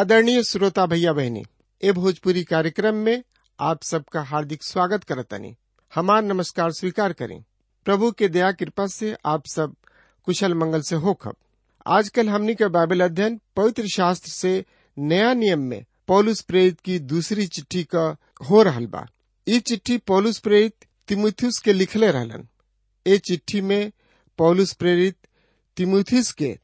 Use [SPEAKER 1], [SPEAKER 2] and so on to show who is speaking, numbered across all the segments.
[SPEAKER 1] आदरणीय श्रोता भैया बहनी ए भोजपुरी कार्यक्रम में आप सबका हार्दिक स्वागत करतनी हमार नमस्कार स्वीकार करें। प्रभु के दया कृपा से आप सब कुशल मंगल से हो खब। आजकल हमनी के बाइबल अध्ययन पवित्र शास्त्र से नया नियम में पौलुस प्रेरित की दूसरी चिट्ठी का हो रहा बा। चिट्ठी पौलुस प्रेरित तिमुथियुस के लिखले रहलन। ए चिट्ठी में पौलुस प्रेरित तिमुथियुस के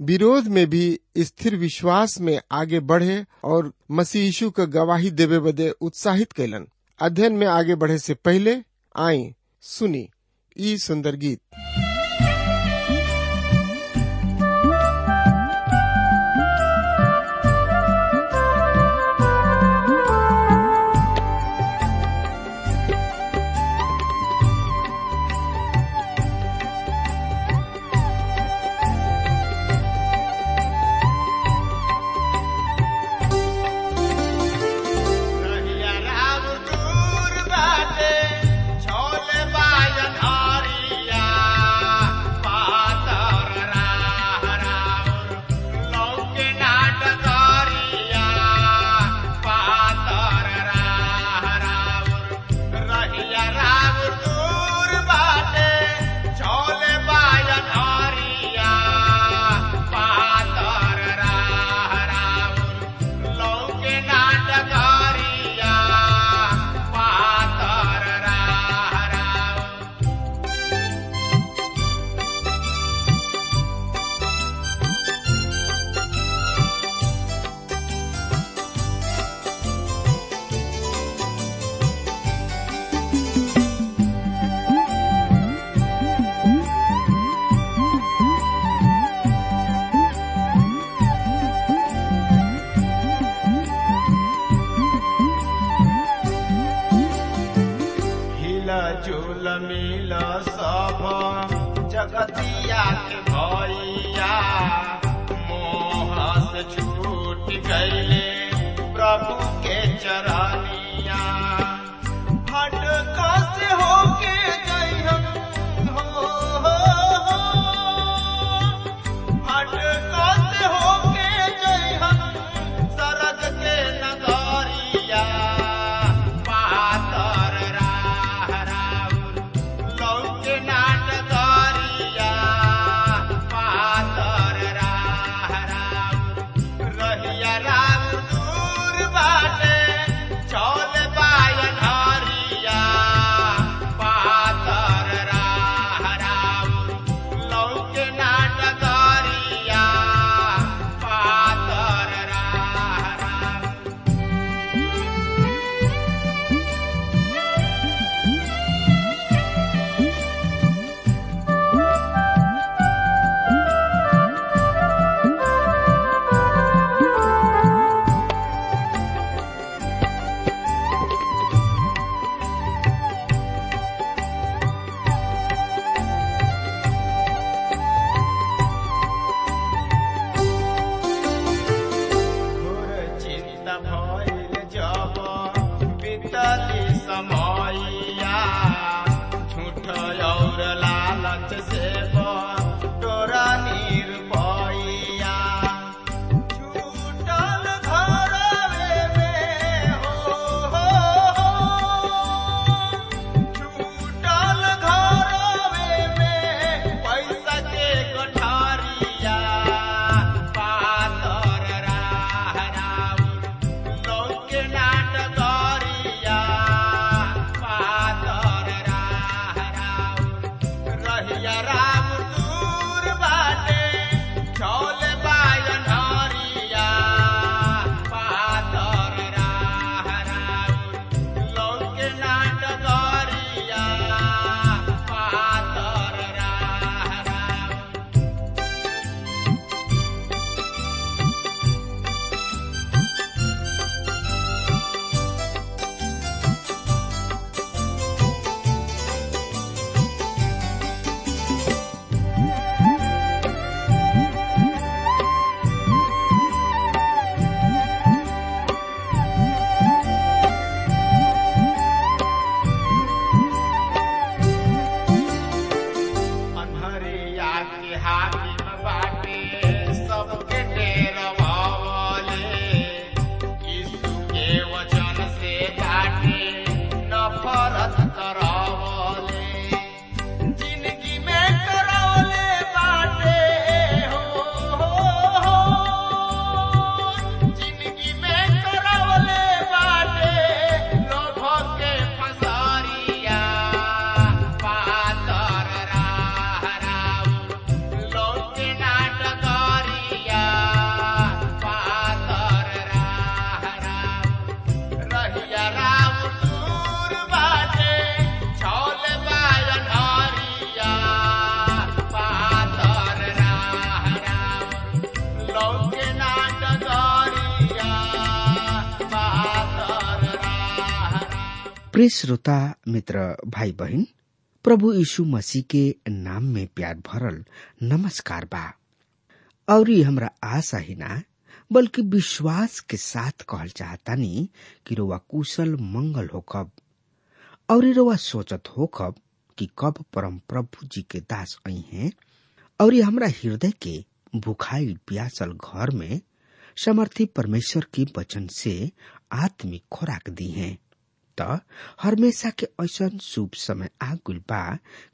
[SPEAKER 1] विरोध में भी स्थिर विश्वास में आगे बढ़े और मसीह यीशु का गवाही देवे बदे उत्साहित कैलन। अध्ययन में आगे बढ़े से पहले आई सुनी ई सुंदर गीत।
[SPEAKER 2] hỏi
[SPEAKER 3] प्रिय श्रोता, मित्र भाई बहन प्रभु यीशु मसीह के नाम में प्यार भरल नमस्कार बा। और हमरा आशा ही ना, बल्कि विश्वास के साथ कहल चाहतानी कि रोवा कुशल, मंगल हो कब और रोवा सोचत हो कब कि कब परम प्रभु जी के दास आई हैं, और हमरा हृदय के भुखाइल प्यासल घर में समर्थी परमेश्वर के वचन से आत्मिक खुराक दी हैं। त हमेशा के ऐसा शुभ समय आगुल बा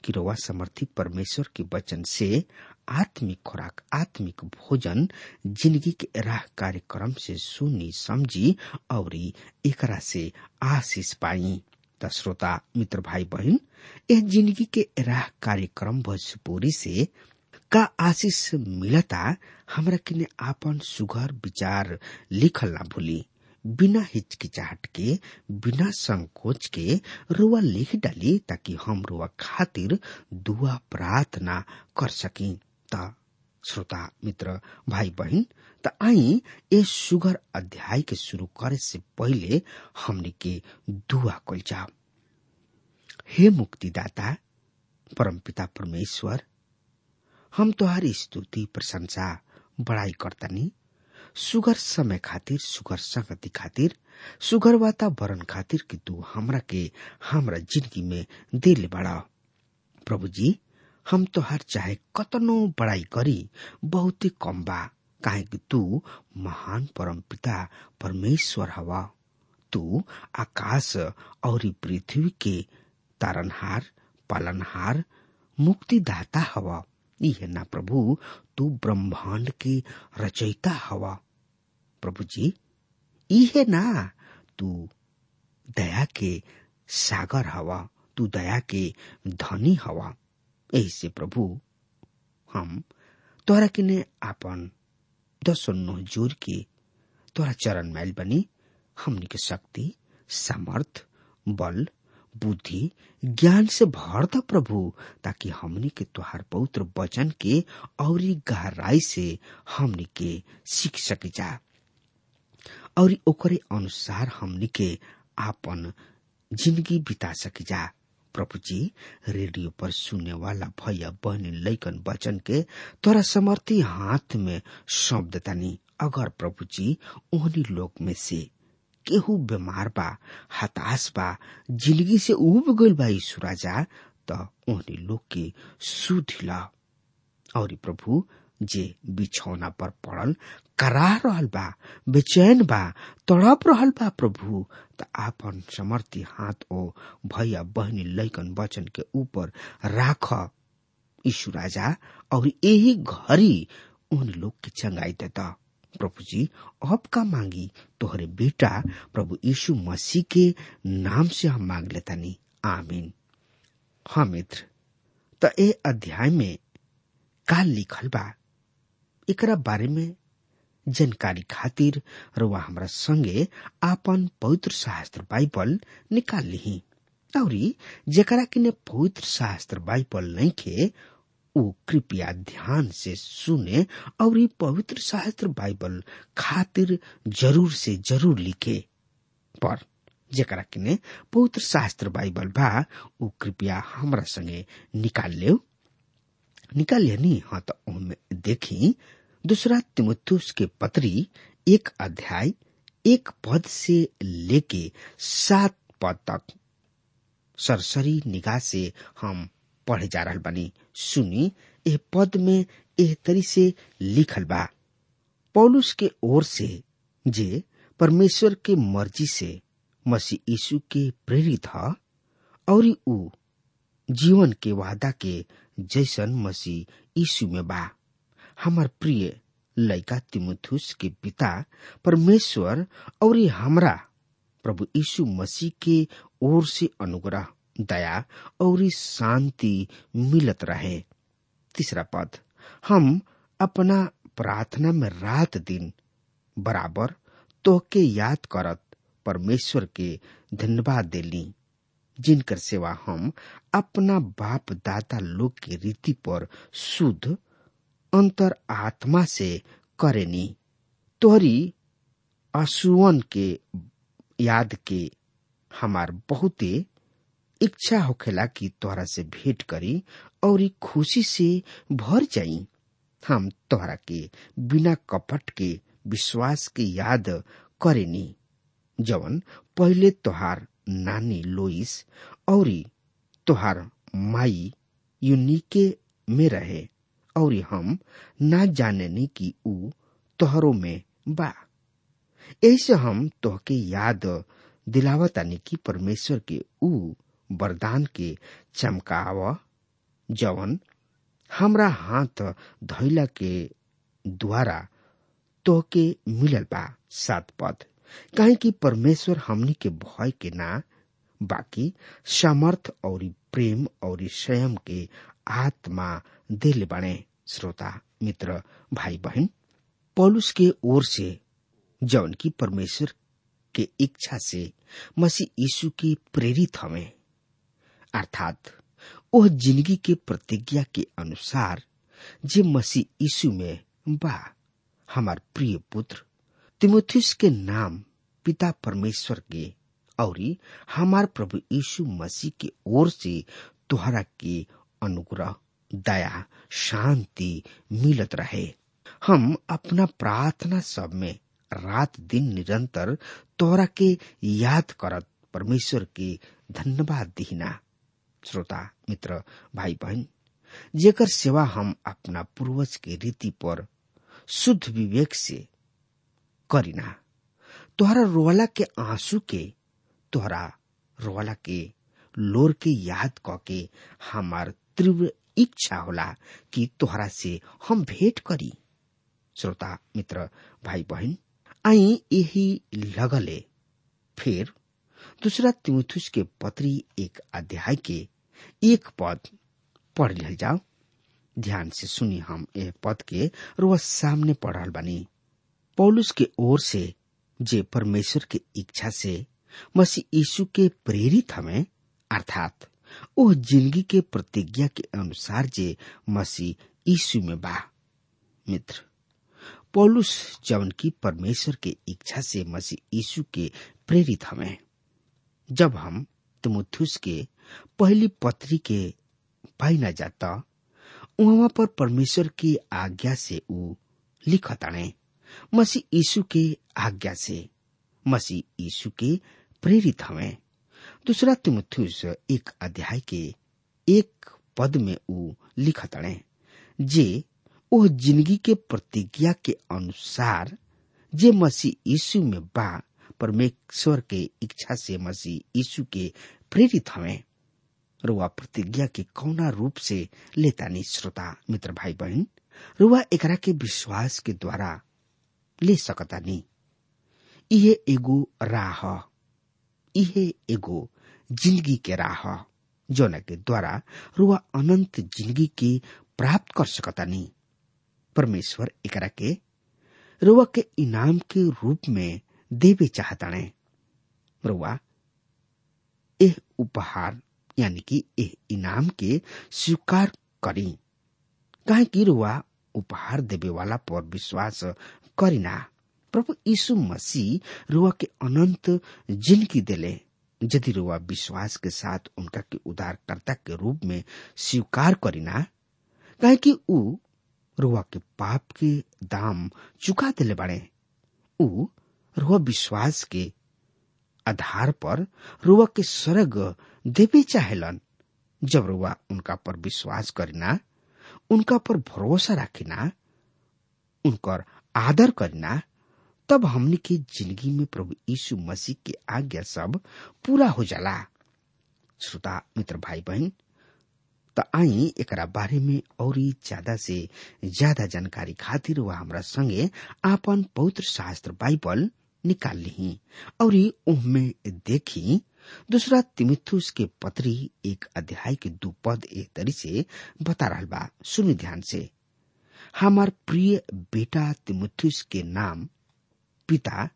[SPEAKER 3] कि रोवा समर्थी परमेश्वर के वचन से आत्मिक खुराक, आत्मिक भोजन ज़िंदगी के राह कार्यक्रम से सुनी, समझी और एकरा से आशीष पाई। त श्रोता, मित्र भाई बहन यह ज़िंदगी के राह कार्यक्रम भोजपुरी से का आशीष मिलता, हमरा किने आपन सुघर विचार लिखल ना भूली। बिना हिचकिचाहट के बिना संकोच के रुआ लिख डाली ताकि हम रुआ खातिर दुआ प्रार्थना कर सकी। त, श्रोता, मित्र भाई बहन त आई ये सुगर अध्याय के शुरू करे से पहले हमने के दुआ कल जाओ। हे मुक्तिदाता, परमपिता परमेश्वर, हम तोहारी स्तुति प्रशंसा बड़ाई करतनी। सुगर समय खातिर, सुगर संगति खातिर, सुगर वातावरण खातिर कि तू हमरा के, हमरा ज़िंदगी में दिल बड़ा। प्रभु जी हम तोहार चाहे कतनो बड़ाई करी, बहुत ही कम बा। काहे कि तू महान परम पिता परमेश्वर हवा। तू आकाश और पृथ्वी के तारनहार, पालनहार, मुक्तिदाता हवा। यह ना प्रभु, तू ब्रह्मांड के रचयिता हवा। प्रभु जी इहे ना, तू दया के सागर हवा, तू दया के धनी हवा। ऐसे प्रभु, हम तोरा किने आपन दसो नो ज़ोर के तोरा चरण मैल बनी, हमनी के शक्ति, सामर्थ, बल बुद्धि, ज्ञान से भर द प्रभु, ताकि हमनी के तुहार पवित्र वचन के और गहराई से हमनी के सीख सके जा। और ओकरे अनुसार हमनी के आपन ज़िंदगी बिता सके जा। प्रभु जी, रेडियो पर सुनने वाला भैया बहनी लैकन वचन के तोरा समर्थी हाथ में सौंप देतानी अगर प्रभु जी उन्हीं लोग में से केहू बीमार बा, हताश बा, ज़िंदगी से उब गइल बा यीशु राजा त उन्हीं लोग के सुधिला। और प्रभु, जे बिछौना पर पड़ल करा रहल बा, बेचैन बा, तड़प रहल बा प्रभु, त आपन समर्थी हाथ ओ भैया, बहनी लैकन वचन के ऊपर राख। यीशु राजा और यही घड़ी उन लोग के चंगाई देता। प्रभु जी अब का मांगी, तोहरे बेटा प्रभु यीशु मसीह के नाम से हम मांग लेतानी आमीन। हाँ मित्र, त ए अध्याय में का लिखल बा। एकरा बारे में जानकारी खातिर रुआ हमरा संगे आपन पवित्र शास्त्र बाइबल निकाल ली और जेकरा किने पवित्र शास्त्र बाइबल नहीं खे ऊ कृपया ध्यान से सुने और ये पवित्र शास्त्र बाइबल खातिर ज़रूर से ज़रूर लिखे। पर जेकरा किने पवित्र शास्त्र बाइबल बा ऊ कृपया हमरा संगे निकाल ले निकाल लेनी? हाँ तो देखी। दूसरा तिमुथुस के पत्री एक अध्याय एक पद से लेके सात पद तक सरसरी निगाह से हम पढ़े जा रहा बनी। सुनी, एह पद में एह तरी से लिखल बा। पौलुस के ओर से, जे परमेश्वर के मर्ज़ी से मसीह यीशु के प्रेरित ह, और ऊ जीवन के वादा के जैसन मसीह यीशु में बा। हमार प्रिय लड़का तिमुथुस के पिता परमेश्वर, और हमरा प्रभु यीशु मसीह के ओर से अनुग्रह दया और शांति मिलत रहे। तीसरा पद, हम अपना प्रार्थना में रात दिन बराबर तो के याद करत परमेश्वर के धन्यवाद देली, जिनकर सेवा हम अपना बाप दादा लोग के रीति पर शुद्ध अंतर आत्मा से करेनी। तोहरी असुवन के याद के हमार बहुते इच्छा होखेला कि तोहरा से भेंट करी और खुशी से भर जाई। हम तोहरा के बिना कपट के विश्वास के याद करेनी। जवन पहले तोहार नानी लोइस और तोहार माई यूनिके में रहे और हम ना जानेनी कि ऊ तोहरों में बा। ऐसे हम तोहके याद दिलावतानी कि परमेश्वर के ऊ वरदान के चमकाव, जवन हमरा हाथ धैला के द्वारा तोहके मिलल बा सात पद। काहे कि परमेश्वर हमनी के भय के ना, बाकी सामर्थ और प्रेम और स्वयं के आत्मा दिल बने श्रोता, मित्र भाई बहन पौलुस के ओर से जौन की परमेश्वर के इच्छा से मसीह यीशु की प्रेरित हमें अर्थात वह ज़िंदगी के प्रतिज्ञा के अनुसार जे मसीह यीशु में बा, हमार प्रिय पुत्र, तिमुथिस के नाम पिता परमेश्वर के और हमार प्रभु यीशु मसीह के ओर से तुहरा के अनुग्रह, दया, शांति मिलत रहे। हम अपना प्रार्थना सब में रात दिन निरंतर तोरा के याद करत परमेश्वर के धन्यवाद दिहिना श्रोता, मित्र भाई बहन जेकर सेवा हम अपना पूर्वज के रीति पर शुद्ध विवेक से करीना तोहरा रोवाला के आँसू के, तोहरा रोवाला के लोर के याद क के हमार तीव्र इच्छा होला कि तोहरा से हम भेंट करी। श्रोता, मित्र भाई बहन आई यही लगले, फिर दूसरा तिमुथुस के पत्री एक अध्याय के एक पद पढ़ लिया जाओ। ध्यान से सुनी हम यह पद के रोज सामने पढ़ल बनी। पौलुस के ओर से जे परमेश्वर के इच्छा से मसीह यीशु के प्रेरित हमें, अर्थात ओ ज़िंदगी के प्रतिज्ञा के अनुसार जे मसीह यीशु में बा। मित्र, पौलुस जवन की परमेश्वर के इच्छा से मसीह यीशु के प्रेरित हमें जब हम तिमुथुस के पहली पत्री के पाई न जाता वहाँ पर परमेश्वर की आज्ञा से ऊ लिखताणे मसीह यीशु के आज्ञा से, मसीह यीशु के प्रेरित हमें दूसरा तिमुथुस एक अध्याय के एक पद में ऊ लिखताणे जे ओ ज़िंदगी के प्रतिज्ञा के अनुसार, जे मसीह यीशु में बा परमेश्वर के इच्छा से मसीह यीशु के प्रेरित हमें। रुआ प्रतिज्ञा के कौना रूप से लेतानी श्रोता, मित्र भाई बहन रुआ एकरा के विश्वास के द्वारा ले सकतानी इहे एगो राह, इहे एगो ज़िंदगी के राह, जौना के द्वारा रुआ अनंत ज़िंदगी के प्राप्त कर सकता नहीं। परमेश्वर एकरा के, रुआ के इनाम के रूप में देवे चाहताणे। रुआ एह उपहार, यानी कि एह इनाम के स्वीकार करी। काहे कि रुआ उपहार देवे वाला पर विश्वास करीना प्रभु यीशु मसीह रुआ के अनंत ज़िंदगी देले, यदि रुआ विश्वास के साथ उनका के उद्धारकर्ता के रूप में स्वीकार करीना काहे कि ऊ रुआ के पाप के दाम चुका दिले बड़े ऊ रुआ विश्वास के आधार पर रुआ के स्वर्ग देवे चाहेलन। जब रुआ उनका पर विश्वास करना, उनका पर भरोसा रखिना, उनकर आदर करना, तब हमने के ज़िंदगी में प्रभु यीशु मसीह के आज्ञा सब पूरा हो जाला। श्रोता, मित्र भाई बहन त आई एक बारे में और ज़्यादा से ज़्यादा जानकारी खातिर वह हमारा संगे आपन पवित्र शास्त्र बाइबल निकाल ली और उनमें देखी, दूसरा तिमिथुस के पत्री एक अध्याय के दू पद एक तरी से बता रहा बा सुनि ध्यान से। हमार प्रिय बेटा तिमुथुस के नाम पिता,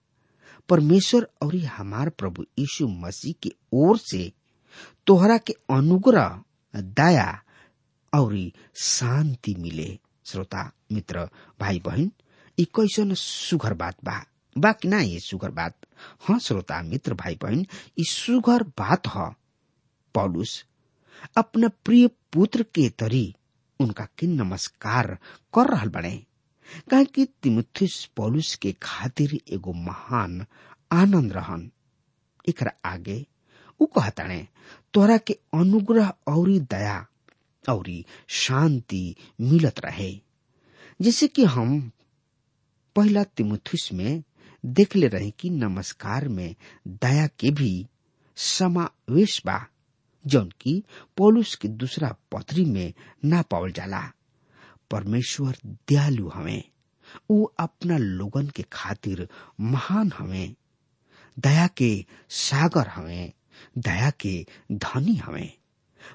[SPEAKER 3] परमेश्वर और हमार प्रभु यीशु मसीह के ओर से तोहरा के अनुग्रह, दया और शांति मिले। श्रोता, मित्र भाई बहन ई कैसन सुघर बात बा। बाकी ना ये सुगर बात। हाँ श्रोता, मित्र भाई बहन ई सुगर बात ह, पौलुस। अपना प्रिय पुत्र के तरी उनका के नमस्कार कर रहल बने काहे कि तिमुथिस पौलुस के खातिर एगो महान आनंद रहन। एकरा आगे उ कहताणे तोरा के अनुग्रह औरी दया, औरी शांति मिलत रहे। जैसे कि हम पहला तिमुथिस में देख ले रहे कि नमस्कार में दया के भी समावेश बा, जौन की पौलुस के दूसरा पत्री में ना पावल जाला। परमेश्वर दयालु हमें उ अपना लोगन के खातिर महान हमें। दया के सागर हमें, दया के धनी हमें।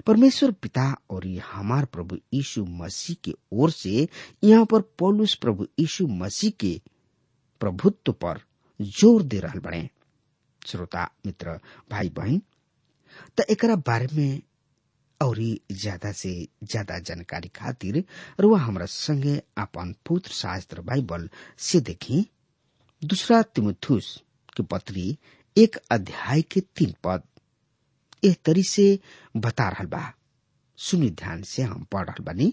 [SPEAKER 3] परमेश्वर पिता और ये हमार प्रभु यीशु मसीह के ओर से यहाँ पर पौलुस प्रभु यीशु मसीह के प्रभुत्व पर ज़ोर दे रहल बने श्रोता, मित्र भाई बहन त एकरा बारे में और ज़्यादा से ज़्यादा जानकारी खातिर रुआ हमरा संगे अपन पुत्र शास्त्र बाइबल से देखी। दूसरा तिमुथुस के पत्री एक अध्याय के तीन पद एह तरी से बता रहल बा। सुनी ध्यान से हम पढ़ रहल बानी।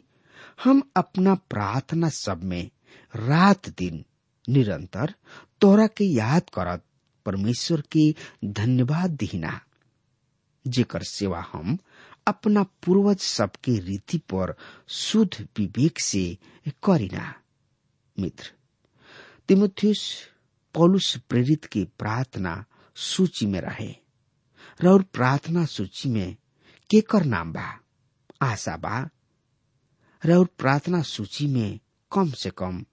[SPEAKER 3] हम अपना प्रार्थना सब में रात दिन निरंतर तोरा के याद करत परमेश्वर के धन्यवाद दिहिना। जेकर सेवा हम अपना पूर्वज सबके रीति पर शुद्ध विवेक से करीना। मित्र तिमुथियस पौलुस प्रेरित की प्रार्थना सूची में रहे। और प्रार्थना सूची में केकर नाम बा? आशा बा। और प्रार्थना सूची में कम से कम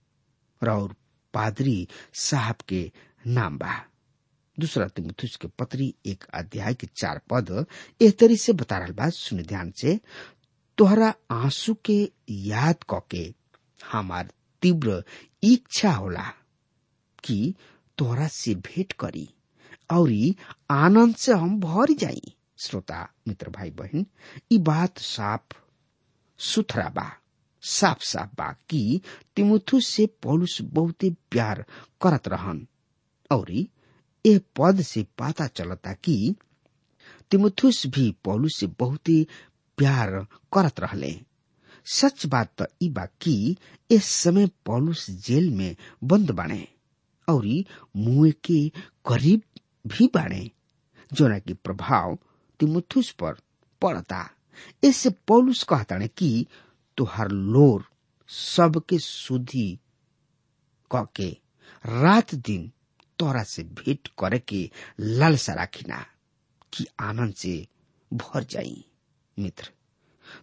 [SPEAKER 3] और पादरी साहब के नाम बा। दूसरा तिमुथुस के पत्री एक अध्याय के चार पद एह तरी से बता रहा बा, सुन ध्यान से। तोहरा आँसू के याद क के हमार तीव्र इच्छा होला कि तोहरा से भेंट करी और आनंद से हम भर जाई। श्रोता, मित्र भाई बहन, ई बात साफ़ सुथरा बा। साफ़ साफ़ बा कि तिमुथुस से पौलुस बहुते प्यार करत रहन। और ए पद से पता चलता कि तिमुथुस भी पौलुस से बहुते प्यार करत रहले। सच बात तो ई बा कि इस समय पौलुस जेल में बंद बाणे, और मुए के करीब भी बाणे, जोना के प्रभाव तिमुथुस पर पड़ता। इससे पौलुस कहता कि तुहार लोर सबके सुधी के रात दिन तोरा से भेंट करे के लालसा राखिना कि आनंद से भर जाई, मित्र।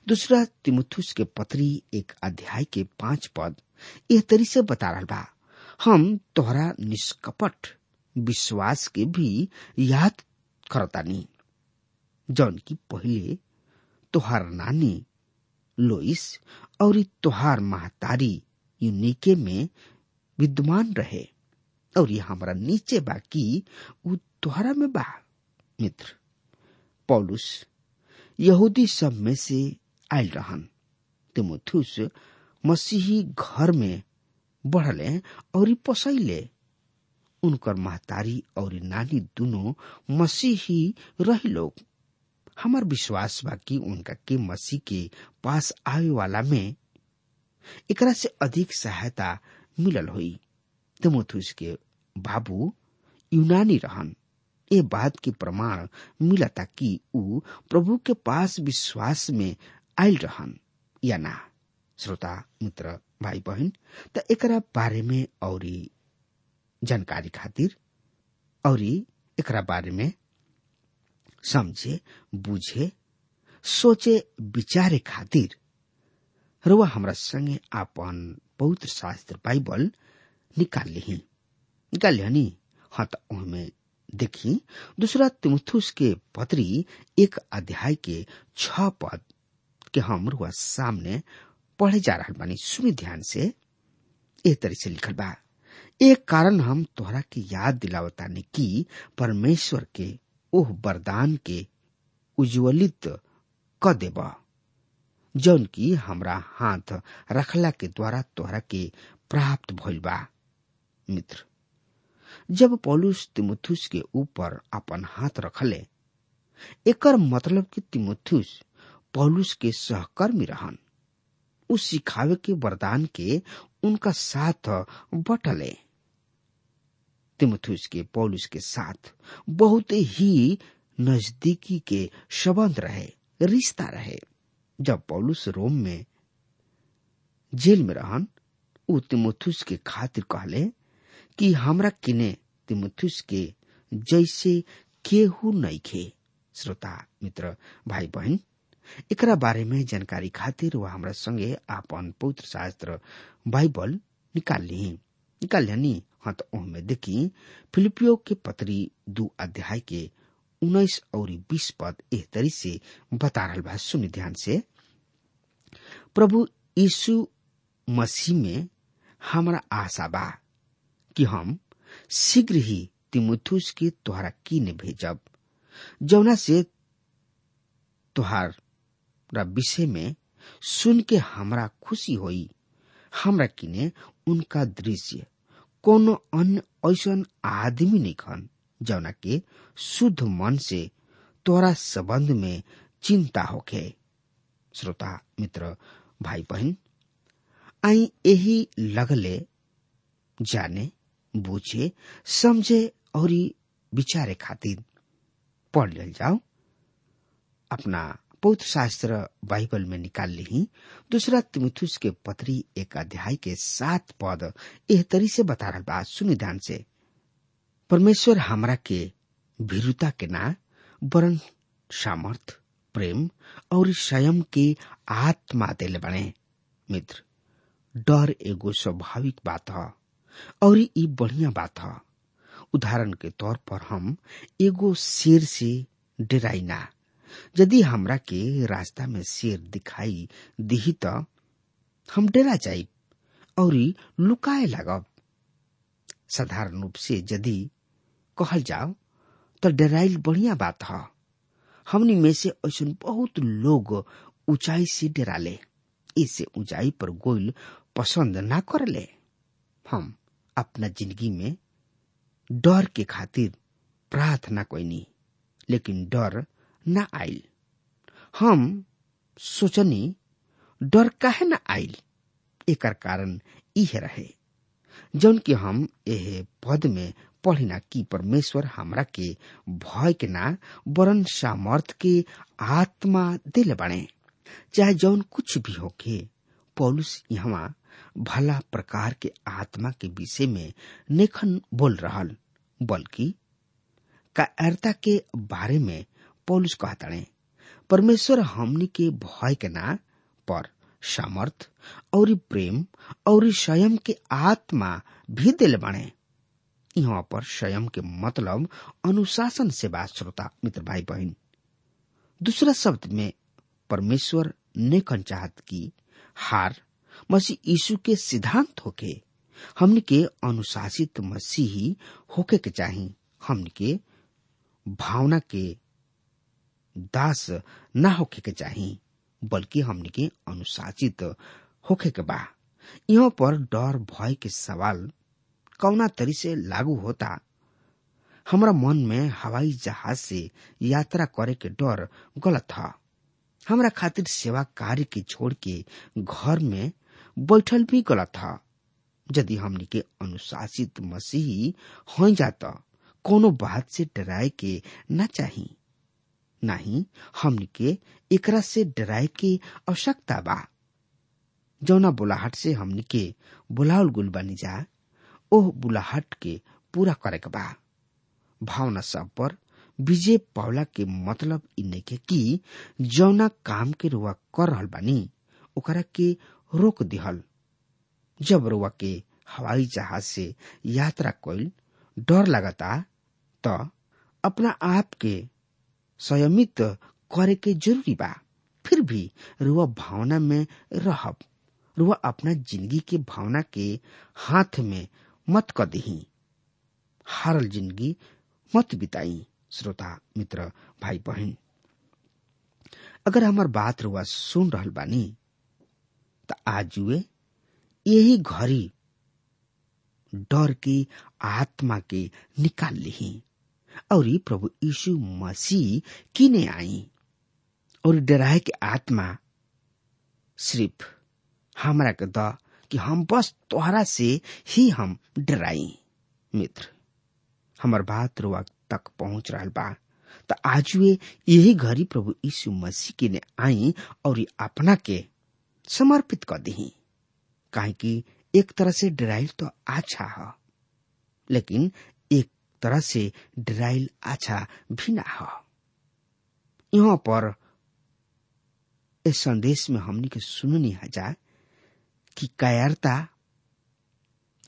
[SPEAKER 3] दूसरा तिमुथुस के पत्री एक अध्याय के पाँच पद यह तरी से बता रहा बा, हम तोहरा निष्कपट विश्वास के भी याद करतानी। जौन की पहले तोहार नानी लोइस और तोहार महतारी यूनिके में विद्यमान रहे और ये हमारा नीचे बाकी उ तोहरा में बा, मित्र। पौलुस, यहूदी सब में से आयल रहन। तिमुथुस मसीही घर में बढ़ले और पसैले उनकर महतारी और नानी दोनों मसीही रही लोग। हमार विश्वास बा कि उनका के मसीह के पास आवे वाला में एकरा से अधिक सहायता मिलल हुई। तिमुथुस के बाबू यूनानी रहन। ए बात के प्रमाण मिलता कि ऊ प्रभु के पास विश्वास में आयल रहन, या ना? श्रोता, मित्र भाई बहन त एकरा बारे में और जानकारी खातिर, और एकरा बारे में समझे, बुझे, सोचे, विचारे खातिर। रुआ हमरा संगे आपन पवित्र शास्त्र बाइबल निकाल ली निकाल लिहनी हाँ तो उनमें देखी, दूसरा तिमुथुस के पत्री एक अध्याय के छ पद के हम रुआ सामने पढ़े जा रहा बानी। सुनी ध्यान से। ए तरह से लिखल बा। एक कारण हम तोहरा के याद दिलावतानी कि परमेश्वर के ओह वरदान के उज्ज्वलित क देब जौन की हमरा हाथ रखला के द्वारा तोहरा के प्राप्त भइल बा, मित्र। जब पौलुस तिमुथुस के ऊपर अपन हाथ रखले, एकर मतलब कि तिमुथुस पौलुस के सहकर्मी रहन। उ सिखावे के वरदान के उनका साथ बटले। तिमुथुस के पौलुस के साथ बहुत ही नजदीकी के संबंध रहे, रिश्ता रहे। जब पौलुस रोम में जेल में रहन, उ तिमुथुस के खातिर कहले कि हमरा किने तिमुथुस के जैसे केहू नइखे श्रोता, मित्र भाई बहन एकरा बारे में जानकारी खातिर वह हमारा संगे आपन पवित्र शास्त्र बाइबल निकाल ली निकाल लियानी हाँ तो ओहमे देखी, फिलिपियो के पत्री दू अध्याय के उन्नीस और बीस पद एह तरी से बता रहा बा। सुनि ध्यान से। प्रभु यीशु मसीह में हमारा आशा बा कि हम शीघ्र ही तिमुथुस के तोहरा कीने भेजब। जौना से तोहारा विषय में सुन के हमरा खुशी होई, हमरा किने उनका दृश्य कोनो अन्य ऐसन आदमी नहीं खन जौना के शुद्ध मन से तोरा संबंध में चिंता होखे। श्रोता, मित्र भाई बहन आई यही लगले, जाने, बूझे, समझे और विचारे खातिर पढ़ लेल जाओ। अपना पौत्र शास्त्र बाइबल में निकाल ली। दूसरा तिमुथुस के पत्री एक अध्याय के सात पद एह तरी से बता रहा बात सुनि ध्यान से। परमेश्वर हमरा के भीरुता के ना, वरन, सामर्थ, प्रेम और स्वयं के आत्मा दिल बने। मित्र, डर एगो स्वाभाविक बात है और ई बढ़िया बात है। उदाहरण के तौर पर हम एगो शेर से डराई ना। यदि हमरा के रास्ता में शेर दिखाई दिही त हम डरा जाई और लुकाए लागब। साधारण रूप से यदि कहल जाओ तो डराइल बढ़िया बात है। हमनी में से ऐसा बहुत लोग ऊंचाई से डराले इससे ऊंचाई पर गोइल पसंद ना करले हम अपना ज़िंदगी में डर के खातिर प्रार्थना कोईनी लेकिन डर ना आइल हम सोचनी, डर काहे न आइल एकर कारण इहे रहे। जौन कि हम एह पद में पढ़िना कि परमेश्वर हमरा के भय के ना, वरन सामर्थ के आत्मा दिल बने चाहे जौन कुछ भी होके, पौलुस यहाँ भला प्रकार के आत्मा के विषय में नेखन बोल रहल, बल्कि कायरता के बारे में पौलुस कहताणे परमेश्वर हमनी के भय के ना, पर सामर्थ, और प्रेम, और संयम के आत्मा भी दिल बने। यहाँ पर स्वयं के मतलब अनुशासन से बात श्रोता मित्र भाई बहन दूसरा शब्द में परमेश्वर नेकन चाहत की हार मसीह यीशु के सिद्धांत होके हमने के अनुशासित मसीही होके के चाही हमने के भावना के दास ना होके के चाही, बल्कि हमने के अनुशासित होके के बा। यहाँ पर डर भय के सवाल कौना तरी से लागू होता? हमारा मन में हवाई जहाज़ से यात्रा करे के डर गलत था। हमारा खातिर सेवा कार्य के छोड़ के घर में बैठल भी गलत था। यदि हमनी के अनुशासित मसीही हो जाता, कोनो बात से डराए के न चाही। नहीं हमनी के एकरा से डराए के आवश्यकता बा। जौना बुलाहट से हमनी के बुलावल गुल बनी जा, ओह बुलाहट के पूरा करे के बा। भावना सब पर विजय पावला के मतलब इ नइखे कि जौना काम के रुआ कर रहल बानी, ओकरा के रोक दिहल। जब रुआ के हवाई जहाज़ से यात्रा कइल डर लगता, त अपना आप के संयमित करे के ज़रूरी बा। फिर भी रुआ भावना में रहब। रुआ अपना ज़िंदगी के भावना के हाथ में मत क दही। हारल ज़िंदगी मत बिताई, श्रोता, मित्र भाई बहन अगर हमार बात रुआ सुन रहल बानी, त आज यही घड़ी डर की आत्मा के निकाल ली और ई प्रभु यीशु मसीह किने आई? और डराए के आत्मा, सिर्फ़ हमरा के द कि हम बस तोहरा से ही हम डराई। मित्र, हमर बात रुआ तक पहुँच रहा बा। त आज वे यही घड़ी प्रभु यीशु मसीह के ने आई और ई अपना के समर्पित कर दी काहे कि एक तरह से डराइल तो अच्छा है, लेकिन तरह से डराइल अच्छा भी ना है। यहाँ पर इस संदेश में हमनी के सुननी है जा कि कायरता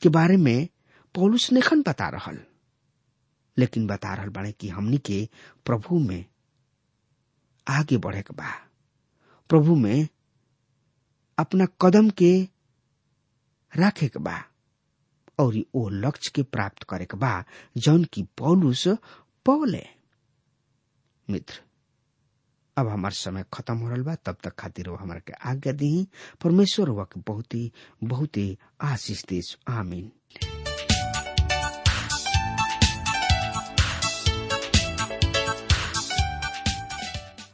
[SPEAKER 3] के बारे में पौलुस नेखन बता रहल। लेकिन बता रहल बाड़े कि हमनी के प्रभु में आगे बढ़े के बा। प्रभु में अपना कदम के राखे के बा। और ओ लक्ष्य के प्राप्त करे के बा जौन की पौलुस पौले। मित्र, अब हमार समय खत्म हो रहा बा, तब तक खातिर वो हमारे के आज्ञा दी परमेश्वर के बहुत ही बहुत ही आशीष देश आमीन।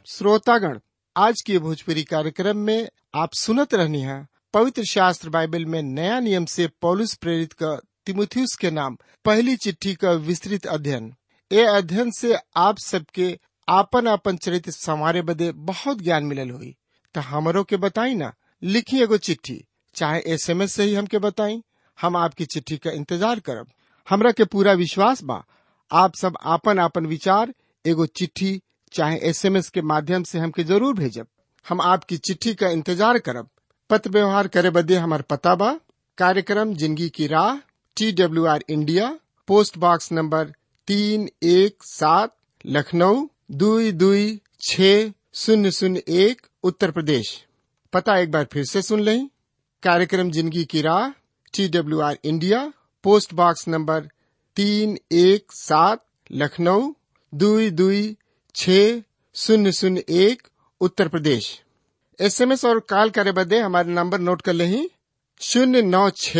[SPEAKER 4] श्रोतागण, आज के भोजपुरी कार्यक्रम में आप सुनत रहनी है पवित्र शास्त्र बाइबल में नया नियम से पौलुस प्रेरित का तिमुथियुस के नाम पहली चिट्ठी का विस्तृत अध्ययन। ये अध्ययन से आप सबके आपन आपन चरित्र संवारे बदे बहुत ज्ञान मिलल हुई। तो हमारो के बताई ना? लिखी एगो चिट्ठी। चाहे एस एसएमएस से ही हमके बताई। हम आपकी चिट्ठी का इंतज़ार करब। हमरा के पूरा विश्वास बा। आप सब आपन आपन विचार, एगो चिट्ठी, चाहे एसएमएस के माध्यम से हमके ज़रूर भेजब। हम आपकी चिट्ठी का इंतज़ार करब। पत्र व्यवहार करे बदे हमार पता बा कार्यक्रम ज़िंदगी की राह T W R India post box number तीन एक सात, लखनऊ दुई दुई छ शून्य शून्य एक, उत्तर प्रदेश। पता एक बार फिर से सुन लें। कार्यक्रम ज़िंदगी की राह T W R India post box number तीन एक सात, लखनऊ दुई दुई छ शून्य शून्य एक, उत्तर प्रदेश। एसएमएस और कॉल करे बदे हमारे नंबर नोट कर लें। शून्य नौ छ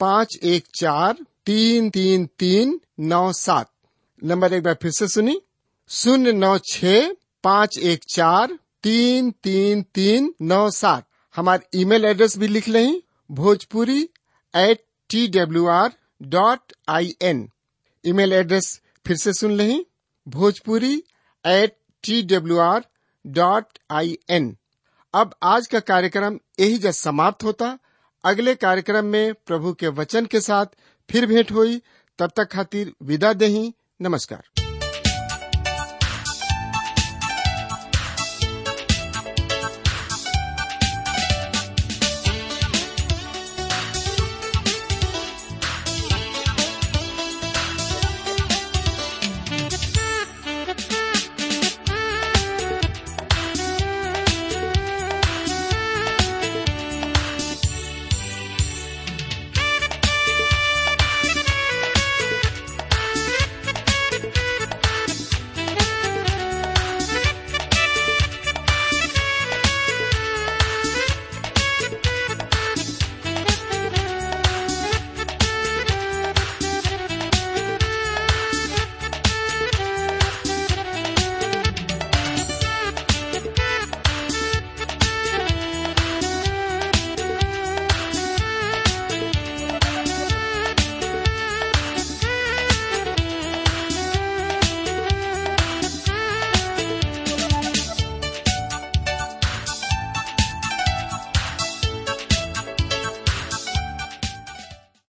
[SPEAKER 4] पाँच एक चार तीन तीन तीन नौ सात। नंबर एक बार फिर से सुनी शून्य नौ छ पाँच एक चार तीन तीन तीन नौ सात। हमारे ईमेल एड्रेस भी लिख लें। Bhojpuri at T W R dot I N email address फिर से सुन लें। Bhojpuri at T W R dot I N अब आज का कार्यक्रम यही जब समाप्त होता। अगले कार्यक्रम में प्रभु के वचन के साथ फिर भेंट हुई। तब तक खातिर विदा दही। नमस्कार।